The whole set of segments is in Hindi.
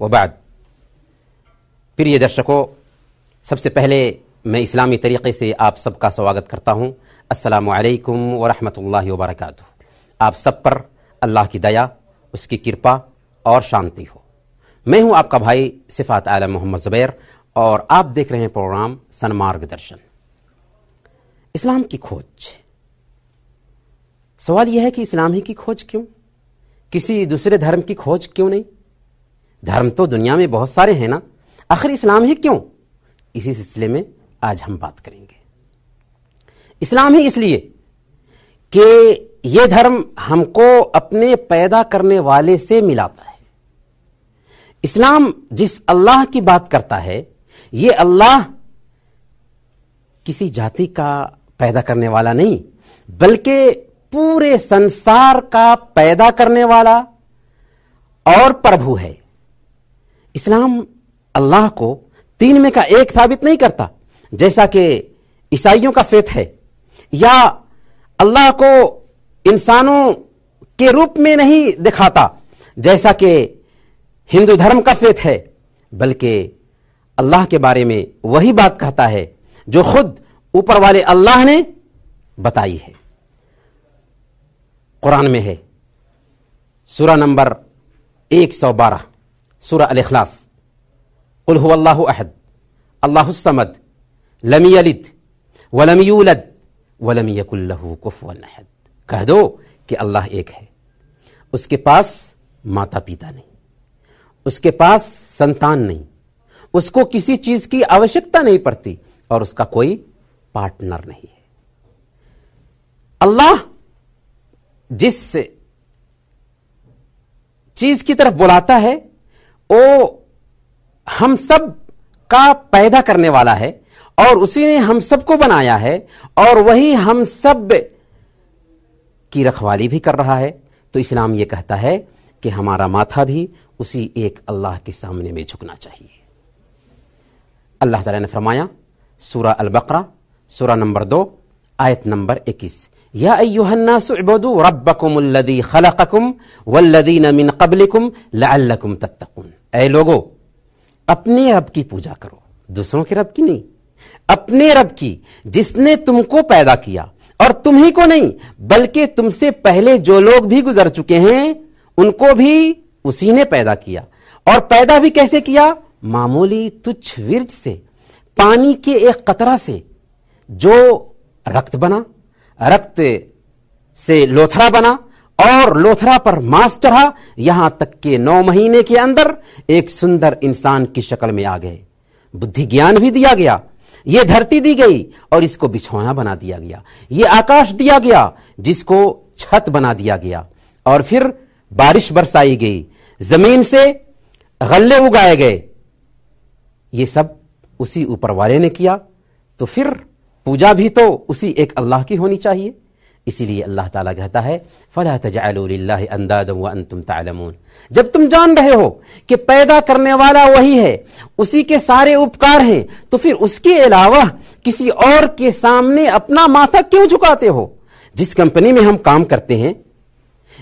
वबाद प्रिय दर्शकों सबसे पहले मैं इस्लामी तरीके से आप सबका स्वागत करता हूं अस्सलाम वालेकुम व रहमतुल्लाहि व बरकातुहू आप सब पर अल्लाह की दया उसकी कृपा और शांति हो मैं हूं आपका भाई सिफात आलम मोहम्मद जुबैर और आप देख रहे हैं प्रोग्राम सनमार्ग दर्शन इस्लाम की खोज। सवाल यह है कि इस्लाम ही की खोज क्यों? किसी दूसरे धर्म की खोज क्यों नहीं? धर्म तो दुनिया में बहुत सारे हैं ना। आखिर इस्लाम ही क्यों? इसी सिलसिले में आज हम बात करेंगे। इस्लाम ही इसलिए कि यह धर्म हमको अपने पैदा करने वाले से मिलाता है। इस्लाम जिस अल्लाह की बात करता है यह अल्लाह किसी जाति का पैदा करने वाला नहीं, बल्कि पूरे संसार का पैदा करने वाला और प्रभु है। इस्लाम अल्लाह को तीन में का एक साबित नहीं करता, जैसा कि ईसाइयों का फेथ है, या अल्लाह को इंसानों के रूप में नहीं दिखाता, जैसा कि हिंदू धर्म का फेथ है, बल्कि अल्लाह के बारे में वही बात कहता है, जो खुद ऊपर वाले अल्लाह ने बताई है। कुरान में है। सूरा नंबर 112 सूरा अल इखलास कुल हुवल्लाहु अहद, अल्लाहु समद लम यलिद, वलम यूलद कह दो कि अल्लाह एक है। उसके पास माता पिता नहीं। उसके पास संतान नहीं। उसको किसी चीज़ की आवश्यकता नहीं पड़ती और उसका कोई पार्टनर नहीं है। अल्लाह जिस चीज़ की तरफ़ बुलाता है वो हम सब का पैदा करने वाला है, और उसी ने हम सबको बनाया है, और वही हम सब की रखवाली भी कर रहा है। तो इस्लाम यह कहता है कि हमारा माथा भी उसी एक अल्लाह के सामने में झुकना चाहिए। अल्लाह ताला ने फरमाया, सूरा अल बकरा सूरा नंबर दो आयत नंबर इक्कीस या अय्युहन्नासुबदु रब्बकुमुल्लदी खलककुम वल्लदीन मिन कबलिकुम लअल्लकुम तत्तकुन ऐ लोगो अपने रब की पूजा करो, दूसरों के रब की नहीं। अपने रब की, जिसने तुमको पैदा किया, और तुम्ही को नहीं, बल्कि तुमसे पहले जो लोग भी गुजर चुके हैं, उनको भी उसी ने पैदा किया। और पैदा भी कैसे किया? मामूली तुच्छ विरज से, पानी के एक कतरा से जो रक्त बना, रक्त से लोथरा बना और लोथरा पर मांस चढ़ा, यहाँ तक के नौ महीने के अंदर एक सुंदर इंसान की शक्ल में आ गए। बुद्धि ज्ञान भी दिया गया। यह धरती दी गई और इसको बिछौना बना दिया गया। यह आकाश दिया गया, जिसको छत बना दिया गया। और फिर बारिश बरसाई गई। ज़मीन से गल्ले उगाए गए। ये सब उसी ऊपर वाले ने किया। तो फिर पूजा भी तो उसी एक अल्लाह की होनी चाहिए। इसीलिए अल्लाह ताला कहता है, फला तालमून। जब तुम जान रहे हो कि पैदा करने वाला वही है, उसी के सारे उपकार हैं तो फिर उसके अलावा किसी और के सामने अपना माथा क्यों झुकाते हो? जिस कंपनी में हम काम करते हैं,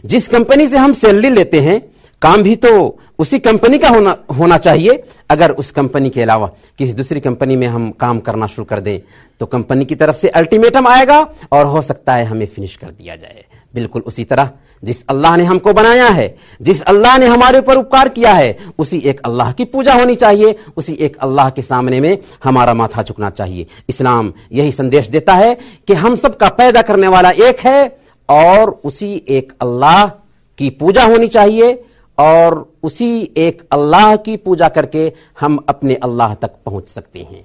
जिस कंपनी से हम सैलरी लेते हैं, काम भी तो उसी कंपनी का होना होना चाहिए। अगर उस कंपनी के अलावा किसी दूसरी कंपनी में हम काम करना शुरू कर दें तो कंपनी की तरफ़ से अल्टीमेटम आएगा और हो सकता है हमें फिनिश कर दिया जाए। बिल्कुल उसी तरह जिस अल्लाह ने हमको बनाया है, जिस अल्लाह ने हमारे ऊपर उपकार किया है, उसी एक अल्लाह की पूजा होनी चाहिए। उसी एक अल्लाह के सामने में हमारा माथा झुकना चाहिए। इस्लाम यही संदेश देता है कि हम सबका पैदा करने वाला एक है और उसी एक अल्लाह की पूजा होनी चाहिए। और उसी एक अल्लाह की पूजा करके हम अपने अल्लाह तक पहुँच सकते हैं।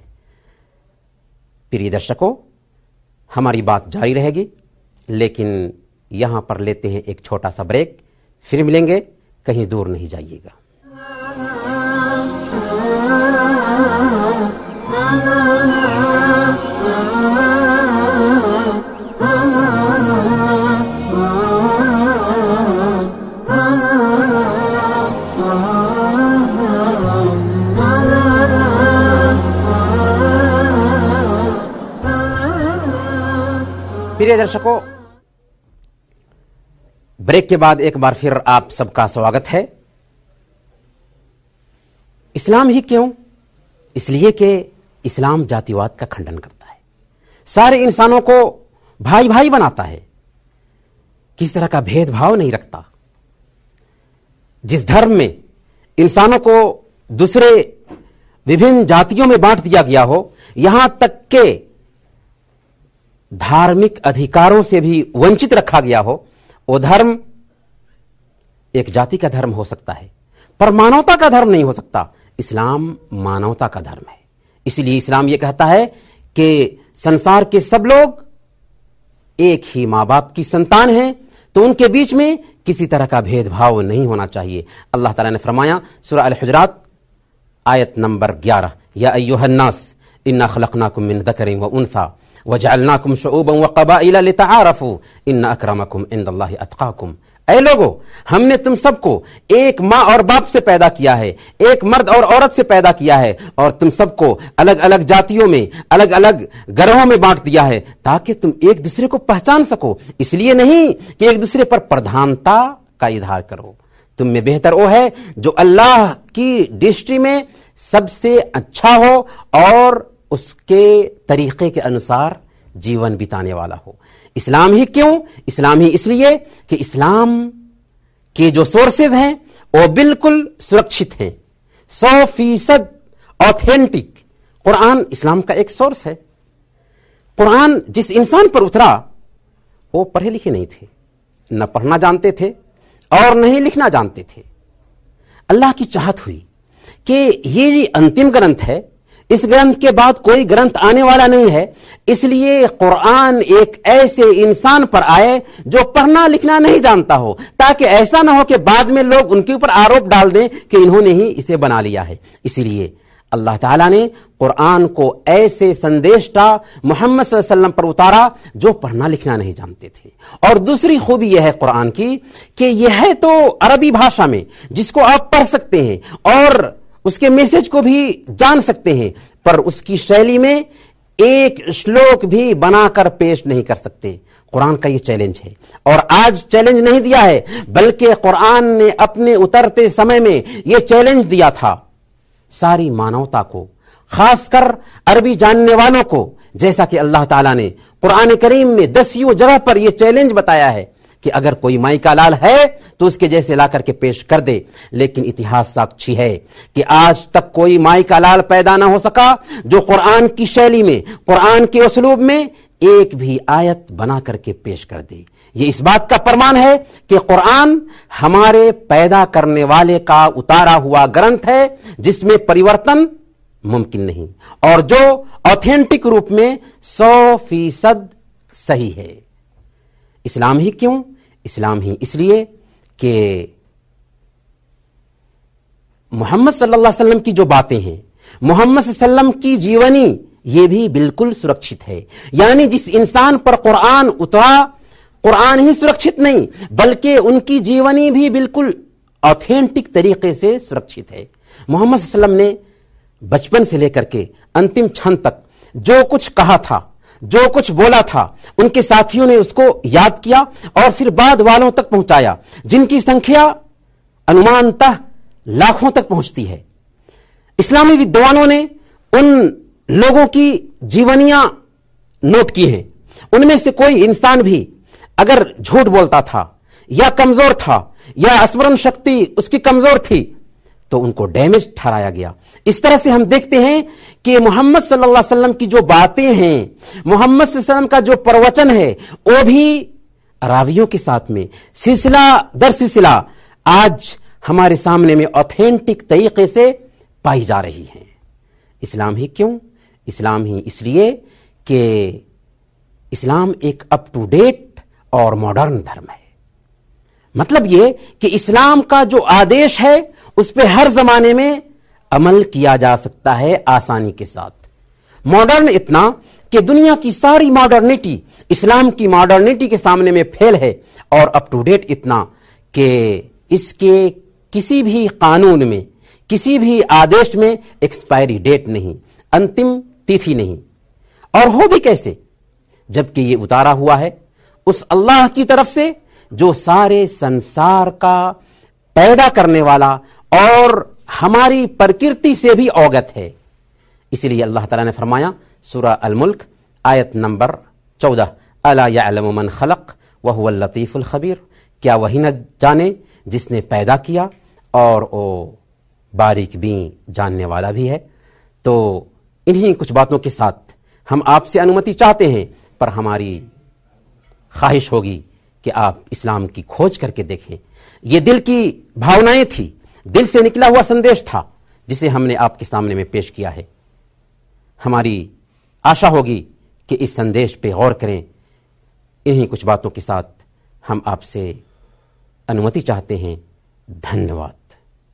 प्रिय दर्शकों, हमारी बात जारी रहेगी, लेकिन यहाँ पर लेते हैं एक छोटा सा ब्रेक, फिर मिलेंगे, कहीं दूर नहीं जाइएगा। प्रिय दर्शकों, ब्रेक के बाद एक बार फिर आप सबका स्वागत है। इस्लाम ही क्यों? इसलिए कि इस्लाम जातिवाद का खंडन करता है। सारे इंसानों को भाई भाई बनाता है। किसी तरह का भेदभाव नहीं रखता। जिस धर्म में इंसानों को दूसरे विभिन्न जातियों में बांट दिया गया हो, यहाँ तक के धार्मिक अधिकारों से भी वंचित रखा गया हो, वो धर्म एक जाति का धर्म हो सकता है। पर मानवता का धर्म नहीं हो सकता। इस्लाम मानवता का धर्म है। इसलिए इस्लाम यह कहता है कि संसार के सब लोग एक ही माँ बाप की संतान हैं तो उनके बीच में किसी तरह का भेदभाव नहीं होना चाहिए। अल्लाह ताला ने फरमाया, सुरह अल हुजरात आयत नंबर 11 या अय्युहन्नास, इन्ना खलकनाकुम मिन दकरिन व उनसा। वजअलनाकुम शुऊबन व कबाइला लितआरफू इन्ना अकरमकुम इंदल्लाहि अतकाकुम ऐ लोगो हमने तुम सबको एक माँ और बाप से पैदा किया है एक मर्द और औरत से पैदा किया है और तुम सबको अलग अलग जातियों में अलग अलग ग्रहों में बांट दिया है ताकि तुम एक दूसरे को पहचान सको इसलिए नहीं कि एक दूसरे पर प्रधानता का इजहार करो तुम में बेहतर वो है जो अल्लाह की दृष्टि में सबसे अच्छा हो और उसके तरीके के अनुसार जीवन बिताने वाला हो। इस्लाम ही क्यों? इस्लाम ही इसलिए कि इस्लाम के जो सोर्सेज हैं, वो बिल्कुल सुरक्षित हैं। सौ फ़ीसद ऑथेंटिक कुरान इस्लाम का एक सोर्स है। कुरान जिस इंसान पर उतरा, वो पढ़े लिखे नहीं थे। न पढ़ना जानते थे और नहीं लिखना जानते थे। अल्लाह की चाहत हुई कि ये अंतिम ग्रंथ है इस ग्रंथ के बाद कोई ग्रंथ आने वाला नहीं है। इसलिए कुरान एक ऐसे इंसान पर आए जो पढ़ना लिखना नहीं जानता हो, ताकि ऐसा ना हो कि बाद में लोग उनके ऊपर आरोप डाल दें कि इन्होंने ही इसे बना लिया है। इसलिए अल्लाह ताला ने कुरान को ऐसे संदेश संदेशटा मोहम्मद वसल्लम पर उतारा, जो पढ़ना लिखना नहीं जानते थे। और दूसरी खूबी यह है कुरान की, कि यह है तो अरबी भाषा में, जिसको आप पढ़ सकते हैं। और उसके मैसेज को भी जान सकते हैं, पर उसकी शैली में एक श्लोक भी बनाकर पेश नहीं कर सकते। कुरान का यह चैलेंज है। और आज चैलेंज नहीं दिया है, बल्कि कुरान ने अपने उतरते समय में यह चैलेंज दिया था। सारी मानवता को, खासकर अरबी जानने वालों को, जैसा कि अल्लाह ताला ने कुरान करीम में दसियों जगह पर यह चैलेंज बताया है। कि अगर कोई माई का लाल है तो उसके जैसे ला करके पेश कर दे। लेकिन इतिहास साक्षी है कि आज तक कोई माई का लाल पैदा ना हो सका, जो कुरान की शैली में, कुरान के उसलूब में एक भी आयत बना करके पेश कर दे। ये इस बात का प्रमाण है कि कुरान हमारे पैदा करने वाले का उतारा हुआ ग्रंथ है, जिसमें परिवर्तन मुमकिन नहीं, और जो ऑथेंटिक रूप में सौ फ़ीसद सही है। इस्लाम ही क्यों? इस्लाम ही इसलिए कि मोहम्मद सल्लल्लाहु अलैहि वसल्लम की जो बातें हैं, मोहम्मद वसल्लम की जीवनी, ये भी बिल्कुल सुरक्षित है। यानी जिस इंसान पर कुरान उतरा, कुरान ही सुरक्षित नहीं, बल्कि उनकी जीवनी भी बिल्कुल ऑथेंटिक तरीके से सुरक्षित है। मोहम्मद ने बचपन से लेकर के अंतिम क्षण तक जो कुछ कहा था जो कुछ बोला था, उनके साथियों ने उसको याद किया और फिर बाद वालों तक पहुँचाया, जिनकी संख्या अनुमानतः लाखों तक पहुँचती है। इस्लामी विद्वानों ने उन लोगों की जीवनियाँ नोट की हैं। उनमें से कोई इंसान भी अगर झूठ बोलता था, या कमज़ोर था, या स्मरण शक्ति उसकी कमज़ोर थी तो उनको डैमेज ठहराया गया। इस तरह से हम देखते हैं कि मोहम्मद वसल्लम की जो बातें हैं, मोहम्मद का जो प्रवचन है, वो भी रावियों के साथ में। सिलसिला दर सिलसिला आज हमारे सामने में ऑथेंटिक तरीके से पाई जा रही है। इस्लाम ही क्यों? इस्लाम ही इसलिए कि इस्लाम एक अप टू डेट और मॉडर्न धर्म है। मतलब यह कि इस्लाम का जो आदेश है उस पर हर जमाने में अमल किया जा सकता है आसानी के साथ। मॉडर्न इतना कि दुनिया की सारी मॉडर्निटी इस्लाम की मॉडर्निटी के सामने में फेल है और अप टू डेट इतना कि इसके किसी भी कानून में, किसी भी आदेश में एक्सपायरी डेट नहीं, अंतिम तिथि नहीं। और हो भी कैसे? जबकि ये उतारा हुआ है उस अल्लाह की तरफ़ से जो सारे संसार का पैदा करने वाला और हमारी प्रकृति से भी अवगत है। इसलिए अल्लाह ताला ने फरमाया, सूरा अल मुल्क आयत नंबर चौदह, अला यालमन खलक वह लतीफ़ुल खबीर। क्या वही न जाने जिसने पैदा किया और वो बारीक भी जानने वाला भी है। तो इन्हीं कुछ बातों के साथ हम आपसे अनुमति चाहते हैं, पर हमारी ख्वाहिश होगी कि आप इस्लाम की खोज करके देखें। ये दिल की भावनाएँ थी दिल से निकला हुआ संदेश था, जिसे हमने आपके सामने में पेश किया है। हमारी आशा होगी कि इस संदेश पे गौर करें। इन्हीं कुछ बातों के साथ हम आपसे अनुमति चाहते हैं। धन्यवाद।